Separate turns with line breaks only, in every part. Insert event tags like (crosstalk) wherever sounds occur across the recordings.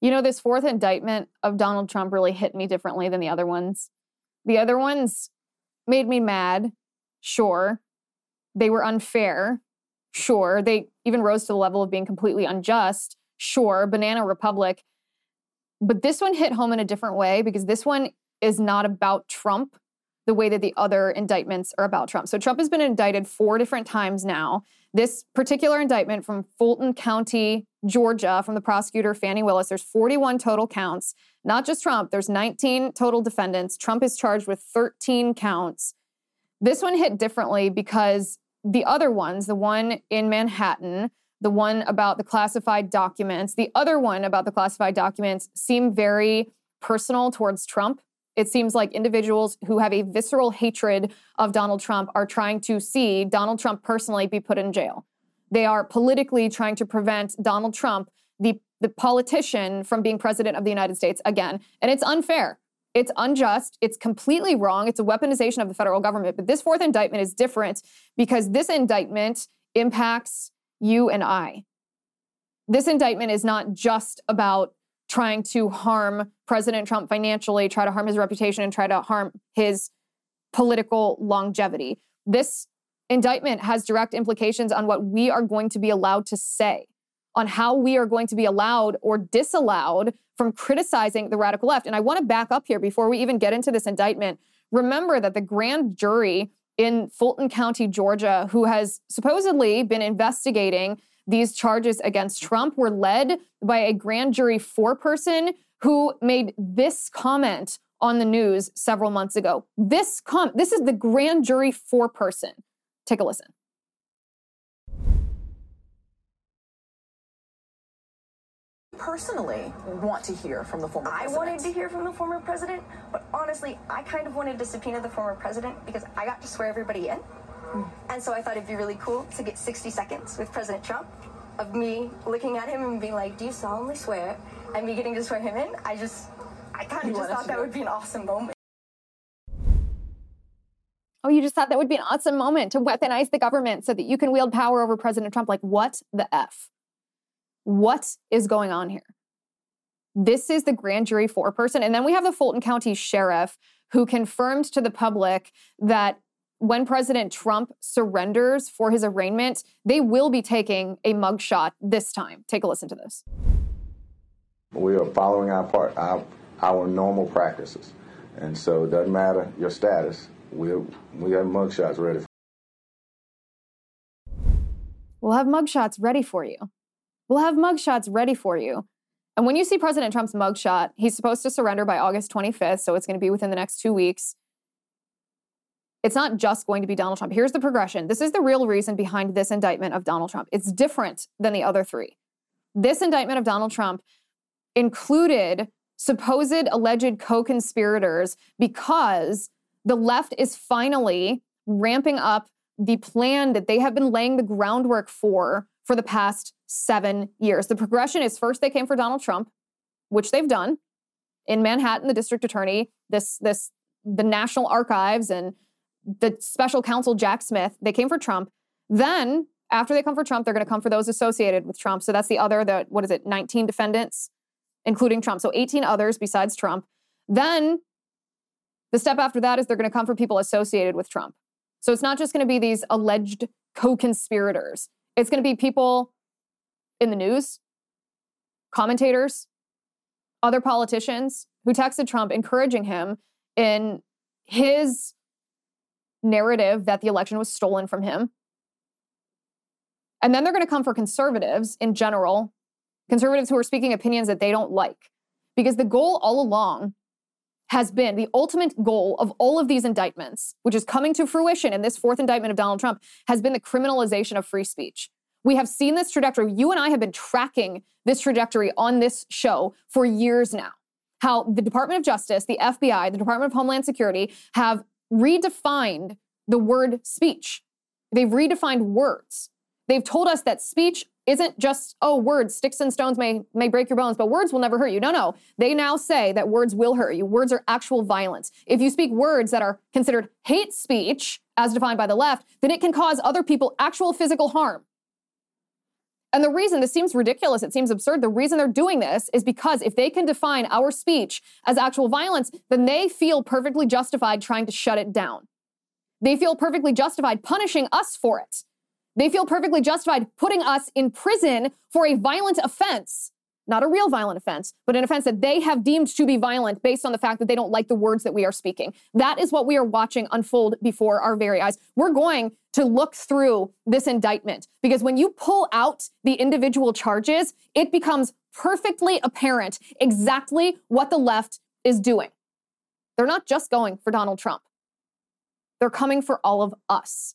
You know, this fourth indictment of Donald Trump really hit me differently than the other ones. The other ones made me mad, sure. They were unfair, sure. They even rose to the level of being completely unjust, sure. Banana Republic. But this one hit home in a different way because this one is not about Trump the way that the other indictments are about Trump. So Trump has been indicted four different times now. This particular indictment from Fulton County, Georgia, from the prosecutor Fani Willis, there's 41 total counts. Not just Trump, there's 19 total defendants. Trump is charged with 13 counts. This one hit differently because the other ones, the one in Manhattan, the one about the classified documents, the other one about the classified documents seem very personal towards Trump. It seems like individuals who have a visceral hatred of Donald Trump are trying to see Donald Trump personally be put in jail. They are politically trying to prevent Donald Trump, the, the politician, from being president of the United States again. And it's unfair. It's unjust. It's completely wrong. It's a weaponization of the federal government. But this fourth indictment is different because this indictment impacts you and I. This indictment is not just about trying to harm President Trump financially, try to harm his reputation, and try to harm his political longevity. This indictment has direct implications on what we are going to be allowed to say, on how we are going to be allowed or disallowed from criticizing the radical left. And I want to back up here before we even get into this indictment. Remember that the grand jury in Fulton County, Georgia, who has supposedly been investigating these charges against Trump were led by a grand jury foreperson who made this comment on the news several months ago. This com- this is the grand jury foreperson. Take a listen.
personally want to hear from the former president?
I wanted to hear from the former president, but honestly, I kind of wanted to subpoena the former president because I got to swear everybody in. Hmm. And so I thought it'd be really cool to get 60 seconds with President Trump of me looking at him and being like, Do you solemnly swear? And me getting to swear him in. I just, I kind of just thought that would be an awesome moment.
You just thought that would be an awesome moment to weaponize the government so that you can wield power over President Trump. Like, what the F? What is going on here? This is the grand jury foreperson. And then we have the Fulton County Sheriff who confirmed to the public that when President Trump surrenders for his arraignment, they will be taking a mugshot this time. Take a listen to this.
We are following our part, our, our normal practices, and so it doesn't matter your status. We we have mugshots ready.
We'll have mugshots ready for you. We'll have mugshots ready for you. And when you see President Trump's mugshot, he's supposed to surrender by August 25th, so it's going to be within the next two weeks. It's not just going to be Donald Trump. Here's the progression. This is the real reason behind this indictment of Donald Trump. It's different than the other three. This indictment of Donald Trump included supposed alleged co conspirators because the left is finally ramping up the plan that they have been laying the groundwork for for the past seven years. The progression is first they came for Donald Trump, which they've done in Manhattan, the district attorney, this, this, the National Archives and the special counsel Jack Smith. They came for Trump. Then, after they come for Trump, they're going to come for those associated with Trump. So that's the other, the what is it, 19 defendants, including Trump. So 18 others besides Trump. Then the step after that is they're going to come for people associated with Trump. So it's not just going to be these alleged co-conspirators. It's going to be people in the news, commentators, other politicians who texted Trump encouraging him in his narrative that the election was stolen from him. And then they're going to come for conservatives in general, conservatives who are speaking opinions that they don't like. Because the goal all along has been the ultimate goal of all of these indictments, which is coming to fruition in this fourth indictment of Donald Trump, has been the criminalization of free speech. We have seen this trajectory. You and I have been tracking this trajectory on this show for years now. How the Department of Justice, the FBI, the Department of Homeland Security have redefined the word speech. They've redefined words. They've told us that speech isn't just, oh, words, sticks and stones may, may break your bones, but words will never hurt you. No, no. They now say that words will hurt you. Words are actual violence. If you speak words that are considered hate speech, as defined by the left, then it can cause other people actual physical harm. And the reason this seems ridiculous, it seems absurd, the reason they're doing this is because if they can define our speech as actual violence, then they feel perfectly justified trying to shut it down. They feel perfectly justified punishing us for it. They feel perfectly justified putting us in prison for a violent offense. Not a real violent offense, but an offense that they have deemed to be violent based on the fact that they don't like the words that we are speaking. That is what we are watching unfold before our very eyes. We're going to look through this indictment because when you pull out the individual charges, it becomes perfectly apparent exactly what the left is doing. They're not just going for Donald Trump. They're coming for all of us.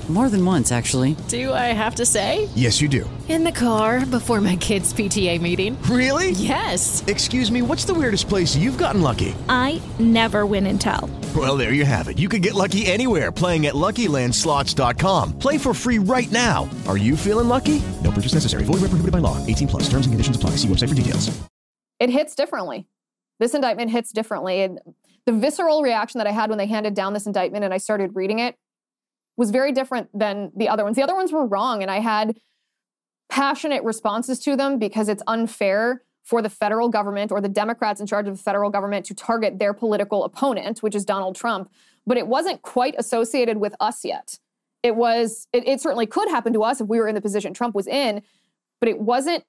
More than once, actually.
Do I have to say?
Yes, you do.
In the car before my kids' PTA meeting.
Really?
Yes.
Excuse me, what's the weirdest place you've gotten lucky?
I never win and tell.
Well, there you have it. You can get lucky anywhere playing at LuckyLandSlots.com. Play for free right now. Are you feeling lucky? No purchase necessary. Void where prohibited by law. 18 plus. Terms and conditions apply. See website for details.
It hits differently. This indictment hits differently. And the visceral reaction that I had when they handed down this indictment and I started reading it was very different than the other ones. The other ones were wrong, and I had passionate responses to them because it's unfair for the federal government or the Democrats in charge of the federal government to target their political opponent, which is Donald Trump. But it wasn't quite associated with us yet. It was, it, it certainly could happen to us if we were in the position Trump was in, but it wasn't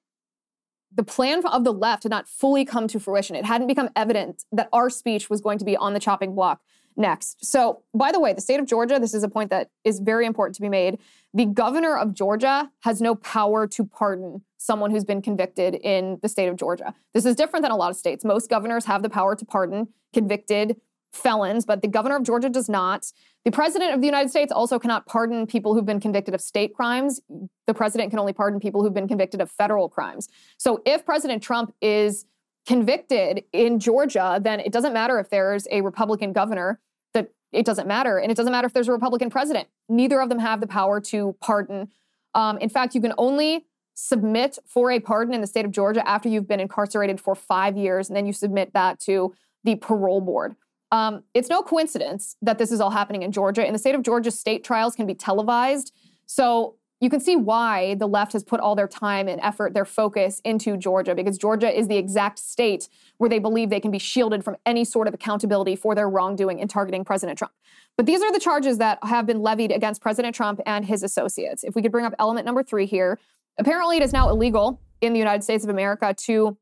the plan of the left had not fully come to fruition. It hadn't become evident that our speech was going to be on the chopping block next. So, by the way, the state of Georgia, this is a point that is very important to be made. The governor of Georgia has no power to pardon someone who's been convicted in the state of Georgia. This is different than a lot of states. Most governors have the power to pardon convicted felons, but the governor of Georgia does not. The president of the United States also cannot pardon people who've been convicted of state crimes. The president can only pardon people who've been convicted of federal crimes. So if President Trump is convicted in Georgia, then it doesn't matter if there's a Republican governor, that it doesn't matter. And it doesn't matter if there's a Republican president. Neither of them have the power to pardon. Um, in fact, you can only submit for a pardon in the state of Georgia after you've been incarcerated for five years, and then you submit that to the parole board. Um, it's no coincidence that this is all happening in Georgia. In the state of Georgia, state trials can be televised. So you can see why the left has put all their time and effort, their focus into Georgia, because Georgia is the exact state where they believe they can be shielded from any sort of accountability for their wrongdoing in targeting President Trump. But these are the charges that have been levied against President Trump and his associates. If we could bring up element number three here, apparently it is now illegal in the United States of America to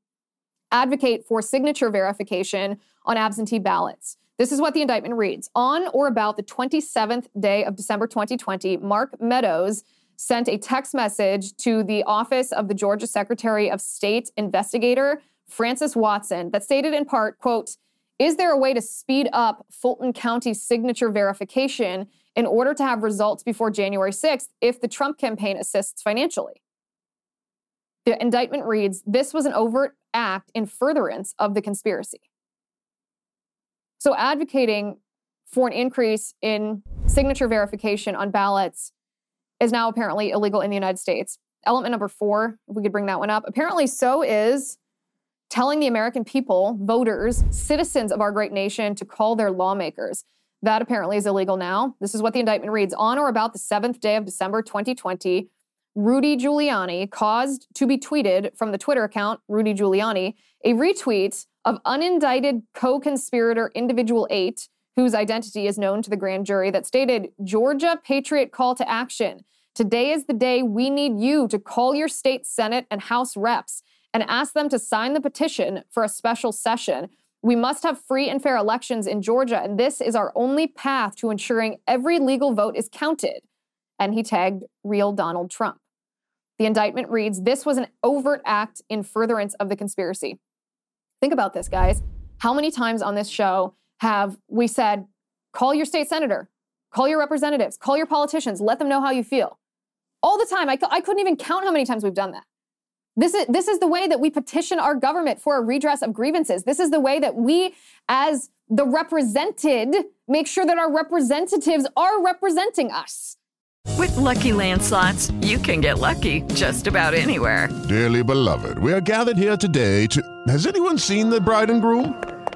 advocate for signature verification on absentee ballots. This is what the indictment reads. On or about the 27th day of December 2020, Mark Meadows sent a text message to the office of the Georgia Secretary of State investigator, Frances Watson, that stated in part, quote, is there a way to speed up Fulton County signature verification in order to have results before January 6th if the Trump campaign assists financially? The indictment reads this was an overt act in furtherance of the conspiracy. So, advocating for an increase in signature verification on ballots is now apparently illegal in the United States. Element number four, if we could bring that one up, apparently so is telling the American people, voters, citizens of our great nation, to call their lawmakers. That apparently is illegal now. This is what the indictment reads On or about the seventh day of December 2020, Rudy Giuliani caused to be tweeted from the Twitter account Rudy Giuliani a retweet of unindicted co conspirator Individual 8, whose identity is known to the grand jury, that stated Georgia Patriot call to action. Today is the day we need you to call your state Senate and House reps and ask them to sign the petition for a special session. We must have free and fair elections in Georgia, and this is our only path to ensuring every legal vote is counted. And he tagged real Donald Trump. The indictment reads This was an overt act in furtherance of the conspiracy. Think about this, guys. How many times on this show have we said, call your state senator, call your representatives, call your politicians, let them know how you feel? All the time. I, I couldn't even count how many times we've done that. This is, this is the way that we petition our government for a redress of grievances. This is the way that we, as the represented, make sure that our representatives are representing us.
With lucky landslots, you can get lucky just about anywhere.
Dearly beloved, we are gathered here today to. Has anyone seen the bride and groom?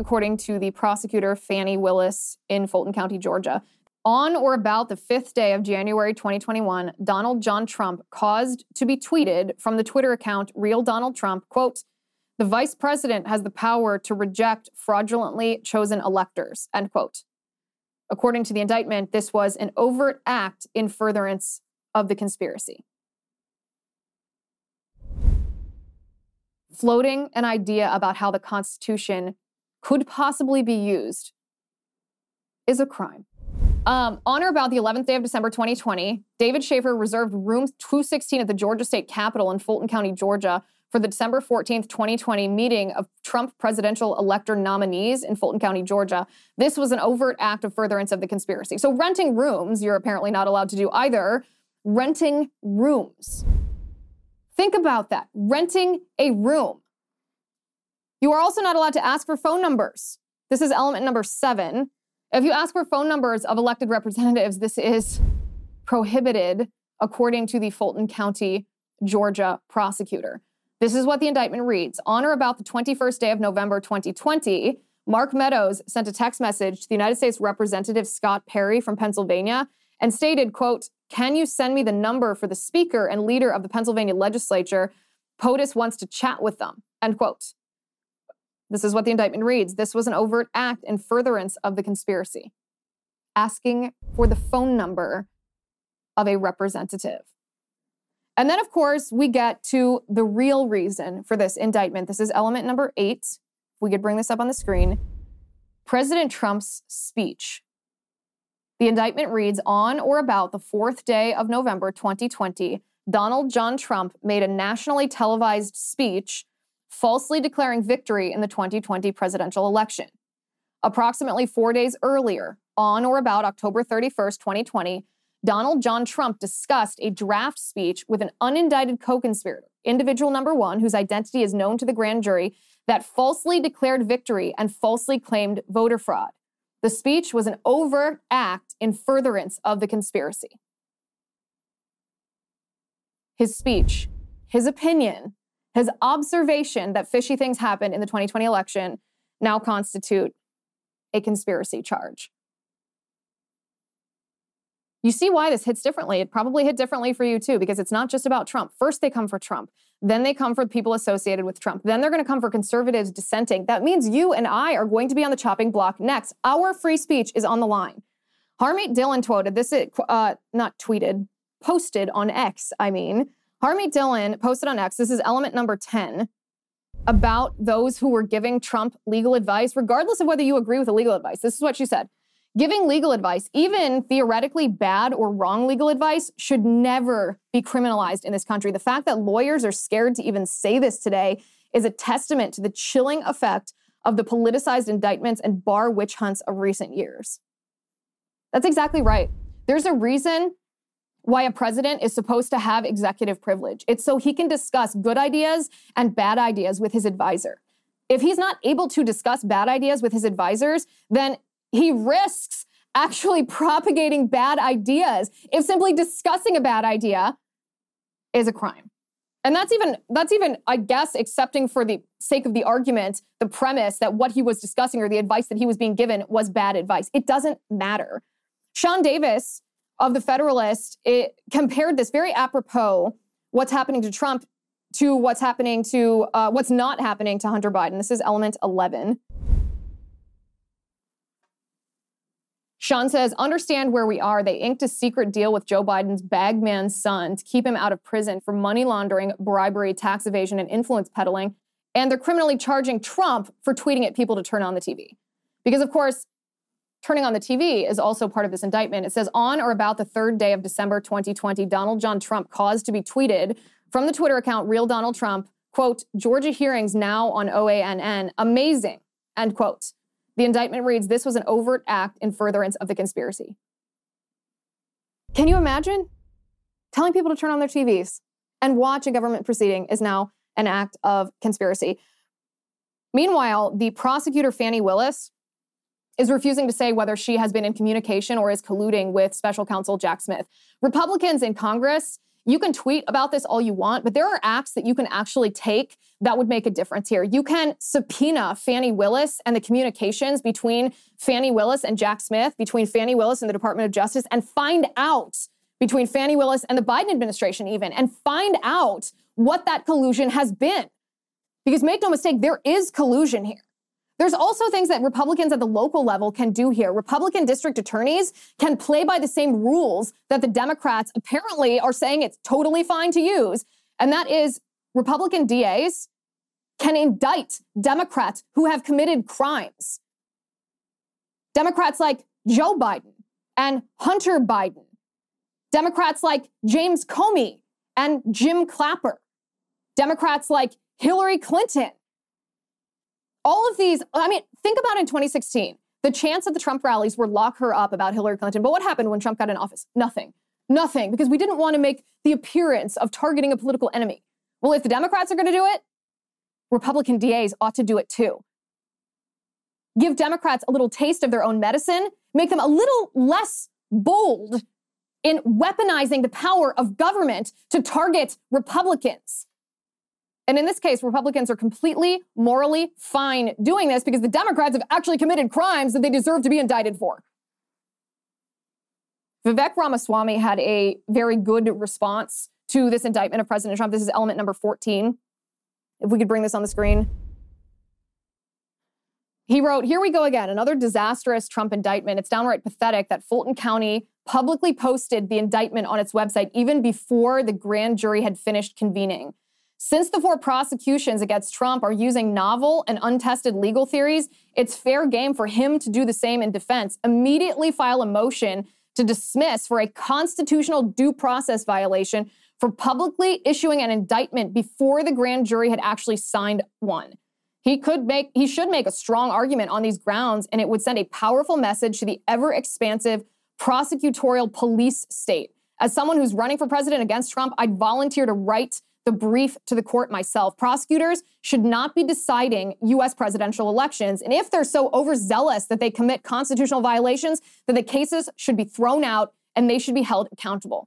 according to the prosecutor Fani Willis in Fulton County, Georgia. On or about the fifth day of January 2021, Donald John Trump caused to be tweeted from the Twitter account Real Donald Trump, quote, the vice president has the power to reject fraudulently chosen electors, end quote. According to the indictment, this was an overt act in furtherance of the conspiracy. Floating an idea about how the Constitution could possibly be used is a crime. Um, on or about the 11th day of December 2020, David Shafer reserved room 216 at the Georgia State Capitol in Fulton County, Georgia, for the December 14th, 2020 meeting of Trump presidential elector nominees in Fulton County, Georgia. This was an overt act of furtherance of the conspiracy. So, renting rooms, you're apparently not allowed to do either. Renting rooms. Think about that. Renting a room. You are also not allowed to ask for phone numbers. This is element number seven. If you ask for phone numbers of elected representatives, this is prohibited according to the Fulton County, Georgia prosecutor. This is what the indictment reads. On or about the 21st day of November 2020, Mark Meadows sent a text message to the United States Representative Scott Perry from Pennsylvania and stated, quote, can you send me the number for the speaker and leader of the Pennsylvania legislature? POTUS wants to chat with them, end quote. This is what the indictment reads. This was an overt act in furtherance of the conspiracy, asking for the phone number of a representative. And then, of course, we get to the real reason for this indictment. This is element number eight. We could bring this up on the screen. President Trump's speech. The indictment reads On or about the fourth day of November 2020, Donald John Trump made a nationally televised speech falsely declaring victory in the 2020 presidential election. Approximately four days earlier, on or about October 31st, 2020, Donald John Trump discussed a draft speech with an unindicted co conspirator, individual number one, whose identity is known to the grand jury, that falsely declared victory and falsely claimed voter fraud. The speech was an overt act in furtherance of the conspiracy. His speech, his opinion, his observation that fishy things happened in the 2020 election now constitute a conspiracy charge. You see why this hits differently. It probably hit differently for you too, because it's not just about Trump. First, they come for Trump. Then they come for people associated with Trump. Then they're going to come for conservatives dissenting. That means you and I are going to be on the chopping block next. Our free speech is on the line. Harmeet Dillon quoted this, uh, not tweeted, posted on X, I mean. Harmeet Dillon posted on X, this is element number 10. about those who were giving Trump legal advice, regardless of whether you agree with the legal advice. This is what she said. Giving legal advice, even theoretically bad or wrong legal advice, should never be criminalized in this country. The fact that lawyers are scared to even say this today is a testament to the chilling effect of the politicized indictments and bar witch hunts of recent years. That's exactly right. There's a reason why a president is supposed to have executive privilege. It's so he can discuss good ideas and bad ideas with his advisor. If he's not able to discuss bad ideas with his advisors, then he risks actually (laughs) propagating bad ideas if simply discussing a bad idea is a crime. And that's even that's even I guess accepting for the sake of the argument the premise that what he was discussing or the advice that he was being given was bad advice. It doesn't matter. Sean Davis of the Federalist it compared this very apropos what's happening to Trump to what's happening to uh, what's not happening to Hunter Biden. This is element 11. Sean says, understand where we are. They inked a secret deal with Joe Biden's bagman's son to keep him out of prison for money laundering, bribery, tax evasion, and influence peddling. And they're criminally charging Trump for tweeting at people to turn on the TV. Because, of course, turning on the TV is also part of this indictment. It says, on or about the third day of December 2020, Donald John Trump caused to be tweeted from the Twitter account Real Donald Trump, quote, Georgia hearings now on OANN, amazing, end quote. The indictment reads this was an overt act in furtherance of the conspiracy. Can you imagine? Telling people to turn on their TVs and watch a government proceeding is now an act of conspiracy. Meanwhile, the prosecutor, Fani Willis, is refusing to say whether she has been in communication or is colluding with special counsel Jack Smith. Republicans in Congress you can tweet about this all you want, but there are acts that you can actually take that would make a difference here. You can subpoena Fani Willis and the communications between Fani Willis and Jack Smith, between Fani Willis and the Department of Justice, and find out between Fani Willis and the Biden administration, even, and find out what that collusion has been. Because make no mistake, there is collusion here. There's also things that Republicans at the local level can do here. Republican district attorneys can play by the same rules that the Democrats apparently are saying it's totally fine to use. And that is Republican DAs can indict Democrats who have committed crimes. Democrats like Joe Biden and Hunter Biden. Democrats like James Comey and Jim Clapper. Democrats like Hillary Clinton all of these, I mean, think about in 2016, the chants at the Trump rallies were lock her up about Hillary Clinton. But what happened when Trump got in office? Nothing. Nothing, because we didn't want to make the appearance of targeting a political enemy. Well, if the Democrats are going to do it, Republican DAs ought to do it too. Give Democrats a little taste of their own medicine, make them a little less bold in weaponizing the power of government to target Republicans. And in this case, Republicans are completely morally fine doing this because the Democrats have actually committed crimes that they deserve to be indicted for. Vivek Ramaswamy had a very good response to this indictment of President Trump. This is element number 14. If we could bring this on the screen. He wrote, Here we go again, another disastrous Trump indictment. It's downright pathetic that Fulton County publicly posted the indictment on its website even before the grand jury had finished convening. Since the four prosecutions against Trump are using novel and untested legal theories, it's fair game for him to do the same in defense. Immediately file a motion to dismiss for a constitutional due process violation for publicly issuing an indictment before the grand jury had actually signed one. He could make he should make a strong argument on these grounds and it would send a powerful message to the ever expansive prosecutorial police state. As someone who's running for president against Trump, I'd volunteer to write the brief to the court myself. Prosecutors should not be deciding U.S. presidential elections. And if they're so overzealous that they commit constitutional violations, then the cases should be thrown out and they should be held accountable.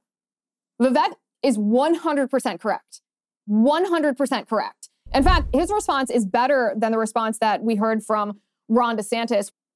Vivek is 100% correct. 100% correct. In fact, his response is better than the response that we heard from Ron DeSantis.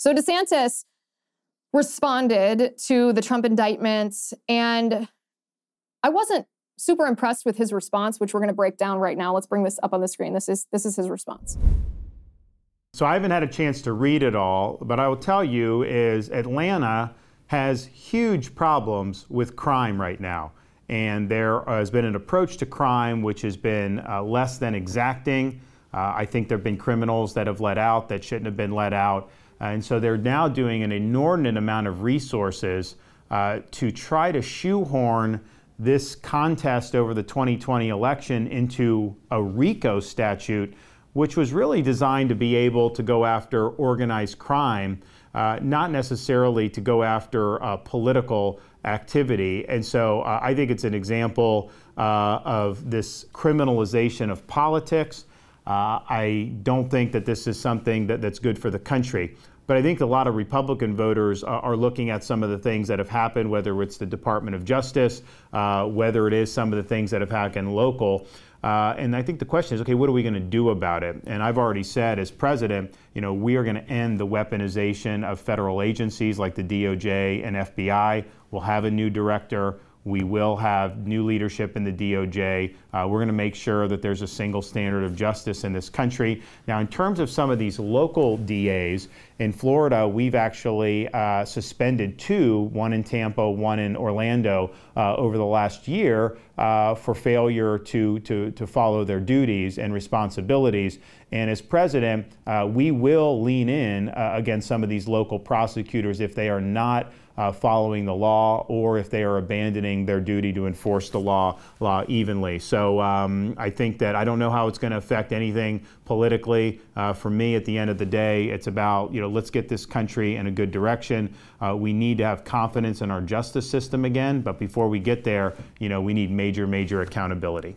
So DeSantis responded to the Trump indictments, and I wasn't super impressed with his response, which we're going to break down right now. Let's bring this up on the screen. This is this is his response.
So I haven't had a chance to read it all, but I will tell you is Atlanta has huge problems with crime right now. And there has been an approach to crime which has been uh, less than exacting. Uh, I think there have been criminals that have let out that shouldn't have been let out. Uh, and so they're now doing an inordinate amount of resources uh, to try to shoehorn this contest over the 2020 election into a RICO statute, which was really designed to be able to go after organized crime, uh, not necessarily to go after uh, political activity. And so uh, I think it's an example uh, of this criminalization of politics. Uh, I don't think that this is something that, that's good for the country. But I think a lot of Republican voters are, looking at some of the things that have happened, whether it's the Department of Justice, uh, whether it is some of the things that have happened local. Uh, and I think the question is, okay, what are we going to do about it? And I've already said, as president, you know, we are going to end the weaponization of federal agencies like the DOJ and FBI. We'll have a new director. We will have new leadership in the DOJ. Uh, we're going to make sure that there's a single standard of justice in this country. Now, in terms of some of these local DAs, in Florida, we've actually uh, suspended two, one in Tampa, one in Orlando, uh, over the last year uh, for failure to, to, to follow their duties and responsibilities. And as president, uh, we will lean in uh, against some of these local prosecutors if they are not uh, following the law or if they are abandoning their duty to enforce the law law evenly. So um, I think that I don't know how it's going to affect anything politically. Uh, for me, at the end of the day, it's about you know let's get this country in a good direction. Uh, we need to have confidence in our justice system again, but before we get there, you know we need major major accountability.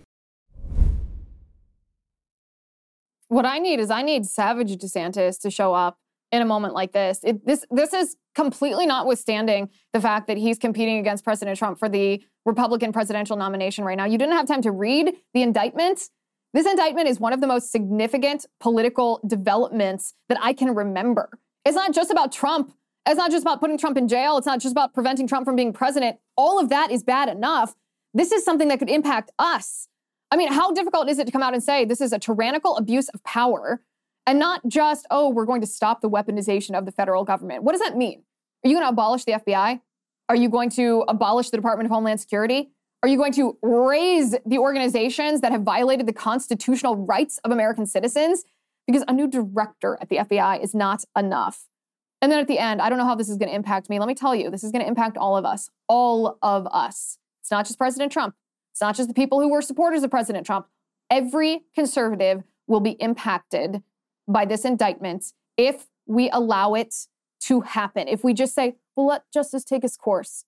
What I need is I need Savage DeSantis to show up in a moment like this. It, this this is completely notwithstanding the fact that he's competing against President Trump for the Republican presidential nomination right now. You didn't have time to read the indictment. This indictment is one of the most significant political developments that I can remember. It's not just about Trump. It's not just about putting Trump in jail. It's not just about preventing Trump from being president. All of that is bad enough. This is something that could impact us. I mean, how difficult is it to come out and say this is a tyrannical abuse of power and not just, oh, we're going to stop the weaponization of the federal government. What does that mean? Are you going to abolish the FBI? Are you going to abolish the Department of Homeland Security? Are you going to raise the organizations that have violated the constitutional rights of American citizens? Because a new director at the FBI is not enough. And then at the end, I don't know how this is going to impact me. Let me tell you, this is going to impact all of us. All of us. It's not just President Trump. It's not just the people who were supporters of President Trump. Every conservative will be impacted by this indictment if we allow it to happen. If we just say, well, let justice take its course.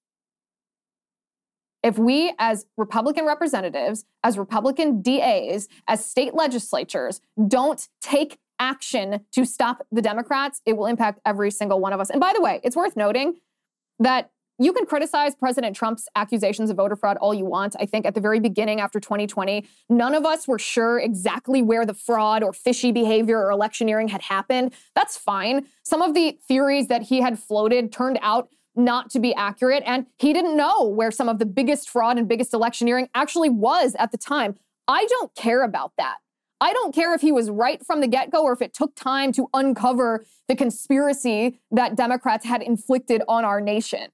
If we, as Republican representatives, as Republican DAs, as state legislatures, don't take action to stop the Democrats, it will impact every single one of us. And by the way, it's worth noting that you can criticize President Trump's accusations of voter fraud all you want. I think at the very beginning after 2020, none of us were sure exactly where the fraud or fishy behavior or electioneering had happened. That's fine. Some of the theories that he had floated turned out not to be accurate, and he didn't know where some of the biggest fraud and biggest electioneering actually was at the time. I don't care about that. I don't care if he was right from the get go or if it took time to uncover the conspiracy that Democrats had inflicted on our nation.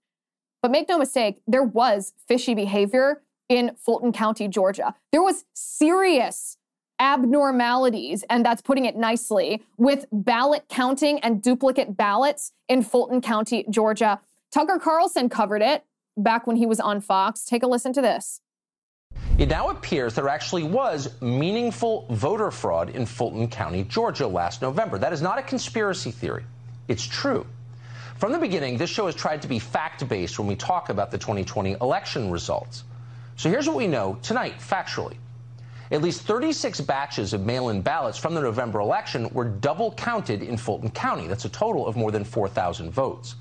But make no mistake, there was fishy behavior in Fulton County, Georgia. There was serious abnormalities, and that's putting it nicely, with ballot counting and duplicate ballots in Fulton County, Georgia. Tucker Carlson covered it. back when he was on Fox. Take a listen to this.
It now appears there actually was meaningful voter fraud in Fulton County, Georgia last November. That is not a conspiracy theory. It's true. From the beginning, this show has tried to be fact based when we talk about the 2020 election results. So here's what we know tonight, factually. At least 36 batches of mail in ballots from the November election were double counted in Fulton County. That's a total of more than 4,000 votes.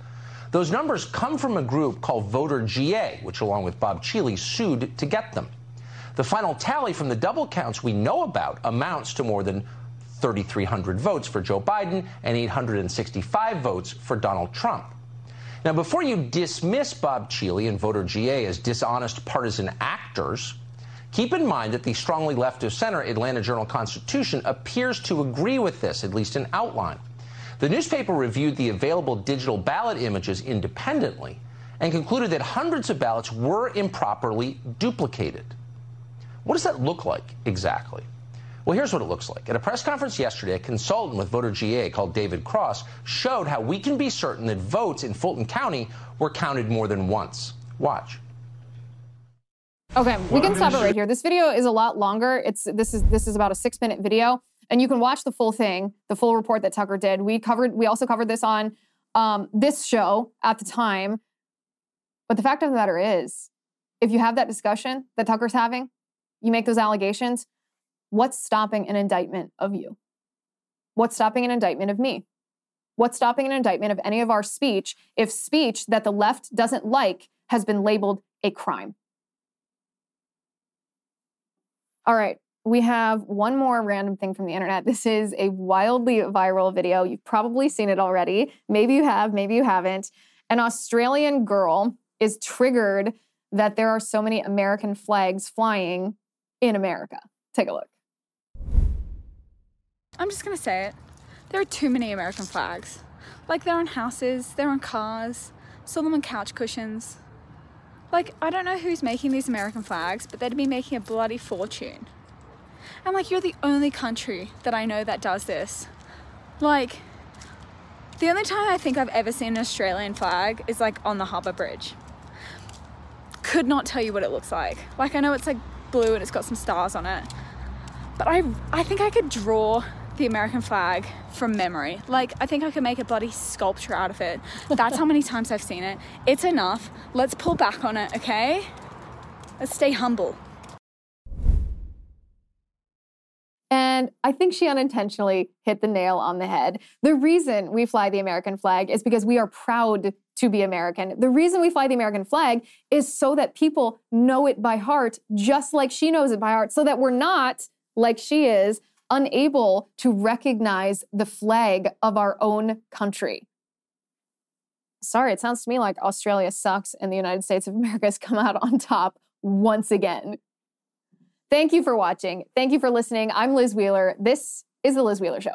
Those numbers come from a group called Voter GA, which, along with Bob Cheeley, sued to get them. The final tally from the double counts we know about amounts to more than 3,300 votes for Joe Biden and 865 votes for Donald Trump. Now, before you dismiss Bob Cheeley and voter GA as dishonest partisan actors, keep in mind that the strongly left of center Atlanta Journal Constitution appears to agree with this, at least in outline. The newspaper reviewed the available digital ballot images independently and concluded that hundreds of ballots were improperly duplicated. What does that look like exactly? Well, here's what it looks like. At a press conference yesterday, a consultant with Voter GA called David Cross showed how we can be certain that votes in Fulton County were counted more than once. Watch.
Okay, we can stop it right here. This video is a lot longer. It's this is this is about a six minute video, and you can watch the full thing, the full report that Tucker did. We covered. We also covered this on um, this show at the time. But the fact of the matter is, if you have that discussion that Tucker's having, you make those allegations, what's stopping an indictment of you? What's stopping an indictment of me? What's stopping an indictment of any of our speech if speech that the left doesn't like has been labeled a crime? All right, we have one more random thing from the internet. This is a wildly viral video. You've probably seen it already. Maybe you have, maybe you haven't. An Australian girl is triggered that there are so many American flags flying in America. Take a look.
I'm just gonna say it. There are too many American flags. Like they're on houses, they're on cars, saw them on couch cushions. Like, I don't know who's making these American flags, but they'd be making a bloody fortune. And like, you're the only country that I know that does this. Like, the only time I think I've ever seen an Australian flag is like on the Harbour Bridge. Could not tell you what it looks like. Like, I know it's like blue and it's got some stars on it. But I, I think I could draw the American flag from memory. Like, I think I could make a bloody sculpture out of it. That's how many times I've seen it. It's enough. Let's pull back on it, okay? Let's stay humble.
And I think she unintentionally hit the nail on the head. The reason we fly the American flag is because we are proud to be American. The reason we fly the American flag is so that people know it by heart, just like she knows it by heart, so that we're not, like she is, unable to recognize the flag of our own country. Sorry, it sounds to me like Australia sucks and the United States of (laughs) America has come out on top once again. Thank you for watching. Thank you for listening. I'm Liz Wheeler. This is The Liz Wheeler Show.